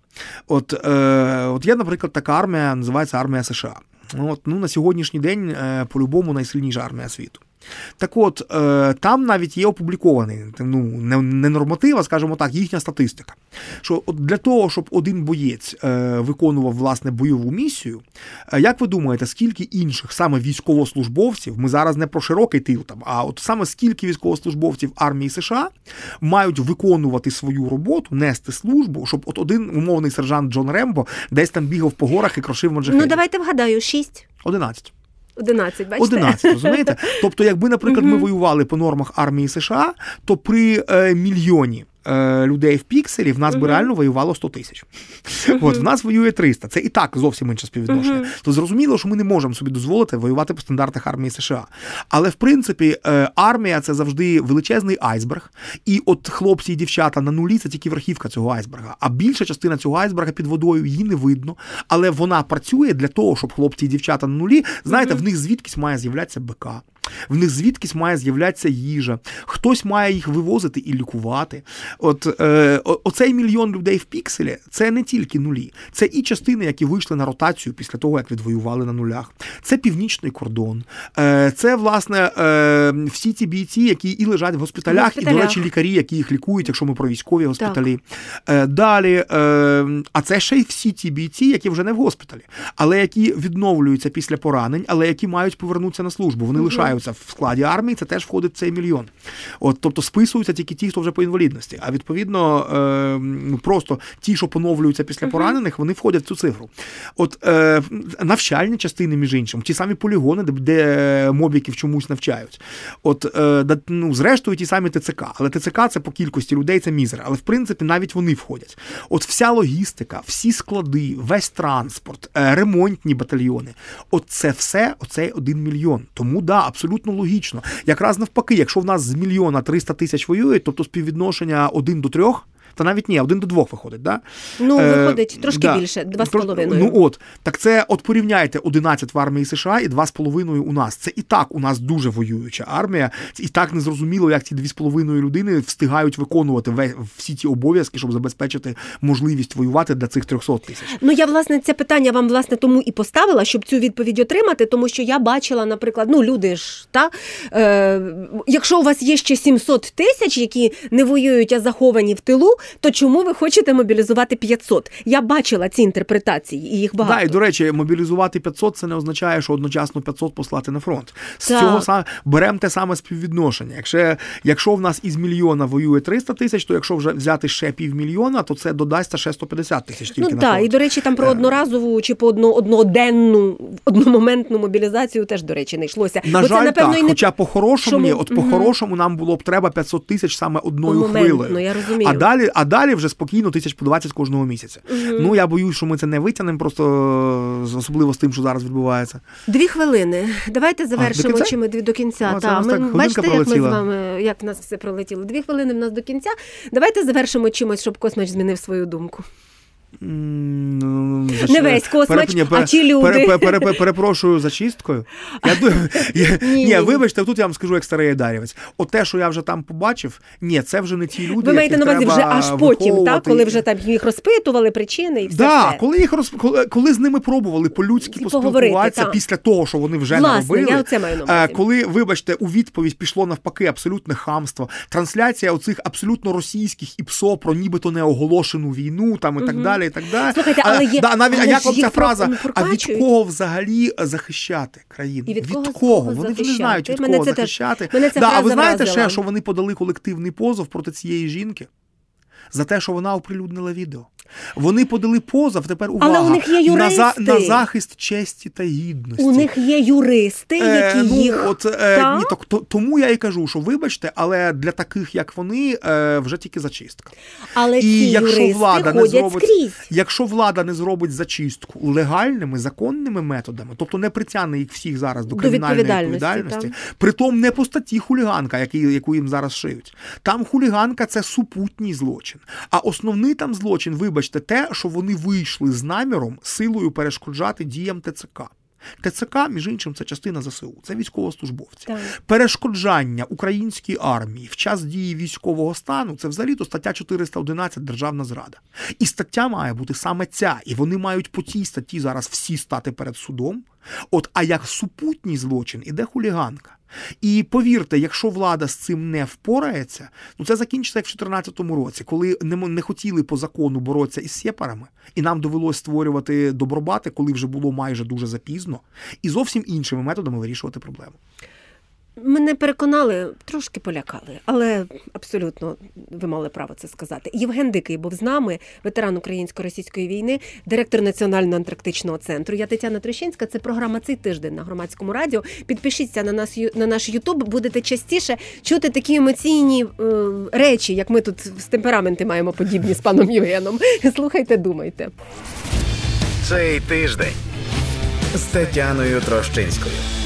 От, е, от є, наприклад, така армія, називається армія США. От, ну, на сьогоднішній день, е, по-любому, найсильніша армія світу. Так от, е, там навіть є опублікований ну, не, не норматив, а скажімо так, їхня статистика. Що для того, щоб один боєць е, виконував власне бойову місію, е, як ви думаєте, скільки інших саме військовослужбовців, ми зараз не про широкий тил там, а от саме скільки військовослужбовців армії США мають виконувати свою роботу, нести службу, щоб от один умовний сержант Джон Рембо десь там бігав по горах і крошив маджахедів? Ну давайте вгадаю, 6. 11. 11, бачите? 11, розумієте? Тобто, якби, наприклад, ми воювали по нормах армії США, то при е, мільйоні людей в пікселі в нас би реально воювало 100 тисяч. От в нас воює 300. Це і так зовсім інше співвідношення. То зрозуміло, що ми не можемо собі дозволити воювати по стандартах армії США. Але в принципі, е, армія це завжди величезний айсберг. І от хлопці і дівчата на нулі це тільки верхівка цього айсберга. А більша частина цього айсберга під водою її не видно. Але вона працює для того, щоб хлопці і дівчата на нулі, знаєте, в них звідкись має з'являтися БК. В них звідкись має з'являтися їжа, хтось має їх вивозити і лікувати. От е, оцей мільйон людей в пікселі це не тільки нулі, це і частини, які вийшли на ротацію після того, як відвоювали на нулях. Це північний кордон, е, це власне е, всі ті бійці, які і лежать в госпіталях, В госпіталях. і, до речі, лікарі, які їх лікують, якщо ми про військові госпіталі. Е, далі, е, а це ще й всі ті бійці, які вже не в госпіталі, але які відновлюються після поранень, але які мають повернутися на службу. Вони лишаються в складі армії, це теж входить в цей мільйон. От, тобто списуються тільки ті, хто вже по інвалідності. А відповідно, е, просто ті, що поновлюються після поранених, вони входять в цю цифру. От е, навчальні частини, між іншим, ті самі полігони, де, де мобіків чомусь навчають. От, е, ну, зрештою, ті самі ТЦК. Але ТЦК це по кількості людей, це мізер. Але в принципі навіть вони входять. От вся логістика, всі склади, весь транспорт, е, ремонтні батальйони. От це все, оцей один мільйон. Тому да, абсолютно логічно. Якраз навпаки, якщо в нас з мільйона 300 тисяч воюють, тобто співвідношення один до трьох. Та навіть ні, один до двох виходить, да? Ну, Е, виходить трошки да. більше, два з половиною. Ну от, так це от порівняйте 11 в армії США і 2,5 у нас. Це і так у нас дуже воююча армія. І так незрозуміло, як ці 2,5 людини встигають виконувати всі ті обов'язки, щоб забезпечити можливість воювати для цих 300 тисяч. Ну я власне це питання вам власне тому і поставила, щоб цю відповідь отримати, тому що я бачила, наприклад, ну люди ж та е, якщо у вас є ще 700 тисяч, які не воюють, а заховані в тилу, то чому ви хочете мобілізувати 500? Я бачила ці інтерпретації, і їх багато. Да, і до речі, мобілізувати 500 це не означає, що одночасно 500 послати на фронт. З Так. цього саме беремо те саме співвідношення. Якщо, якщо в нас із мільйона воює 300 тисяч, то якщо вже взяти ще півмільйона, то це додасться ще 150 тисяч тільки Ну на так, фронт. і до речі, там про Е. одноразову чи по одно, одноденну, одномоментну мобілізацію теж, до речі, не йшлося. На Бо жаль, це, напевно, так. і не Хоча по-хорошому, Чому? ні, от по-хорошому нам було б треба 500 тисяч саме одною Моментно, хвилею. я розумію. А далі, а далі вже спокійно тисяч по 20 кожного місяця. Ну я боюсь, що ми це не витягнемо, просто особливо з тим, що зараз відбувається. Дві хвилини. Давайте завершимо кінця? чи ми дві до кінця. Ну, Та, ми, так бачите, як ми з вами, як в нас все пролетіло. Дві хвилини в нас до кінця. Давайте завершимо чимось, щоб космач змінив свою думку. Не весь космач, а ті люди. пере- пере- пере- пере- Перепрошую за чисткою. Ні, вибачте, тут я вам скажу, як старий Дарівець. От те, що я вже там побачив, ні, це вже не ті люди. Ви маєте на увазі вже аж потім, так? Коли вже там їх розпитували, причини і все. Все. коли їх коли, з ними пробували по-людськи поспілкуватися після того, що вони вже наробили. я оце маю на е, увазі. коли, вибачте, у відповідь пішло навпаки абсолютне хамство, трансляція оцих абсолютно російських ІПСО про нібито неоголошену війну, там і так далі. І так далі. Слухайте, але є- да, навіть а але як вам ця фраза? А від кого взагалі захищати країну? І від кого, кого? кого Вони вже не знають від Мене кого це теж- захищати. мене ця да, а ви знаєте вразила. ще, що вони подали колективний позов проти цієї жінки? За те, що вона оприлюднила відео. Вони подали позов, тепер увага, Але у них є на, за, на захист честі та гідності. У них є юристи, які Е, ну, їх. от, е, Та? ні, то, тому я і кажу, що вибачте, але для таких, як вони, е, вже тільки зачистка. Але І ці якщо юристи влада не зробить, скрізь. якщо влада не зробить зачистку легальними законними методами, тобто не притягне їх всіх зараз до До кримінальної відповідальності, відповідальності, притом не по статті хуліганка, який, яку їм зараз шиють. Там хуліганка це супутній злочин. А основний там злочин, вибачте, те, що вони вийшли з наміром силою перешкоджати діям ТЦК. ТЦК, між іншим, це частина ЗСУ, це військовослужбовці. Так. Перешкоджання українській армії в час дії військового стану це взагалі то стаття 411 Державна зрада. І стаття має бути саме ця. І вони мають по цій статті зараз всі стати перед судом. От, а як супутній злочин іде хуліганка. І повірте, якщо влада з цим не впорається, ну це закінчиться як в 2014 році, коли не, не хотіли по закону боротися із сепарами, і нам довелось створювати добробати, коли вже було майже дуже запізно, і зовсім іншими методами вирішувати проблему. Мене переконали, трошки полякали, але абсолютно ви мали право це сказати. Євген Дикий був з нами, ветеран українсько-російської війни, директор Національного антарктичного центру. Я Тетяна Трещинська. Це програма цей тиждень на громадському радіо. Підпишіться на нас на наш Ютуб. Будете частіше чути такі емоційні е, речі, як ми тут з темпераменти маємо подібні з паном Євгеном. Слухайте, думайте. Цей тиждень з Тетяною Трощинською.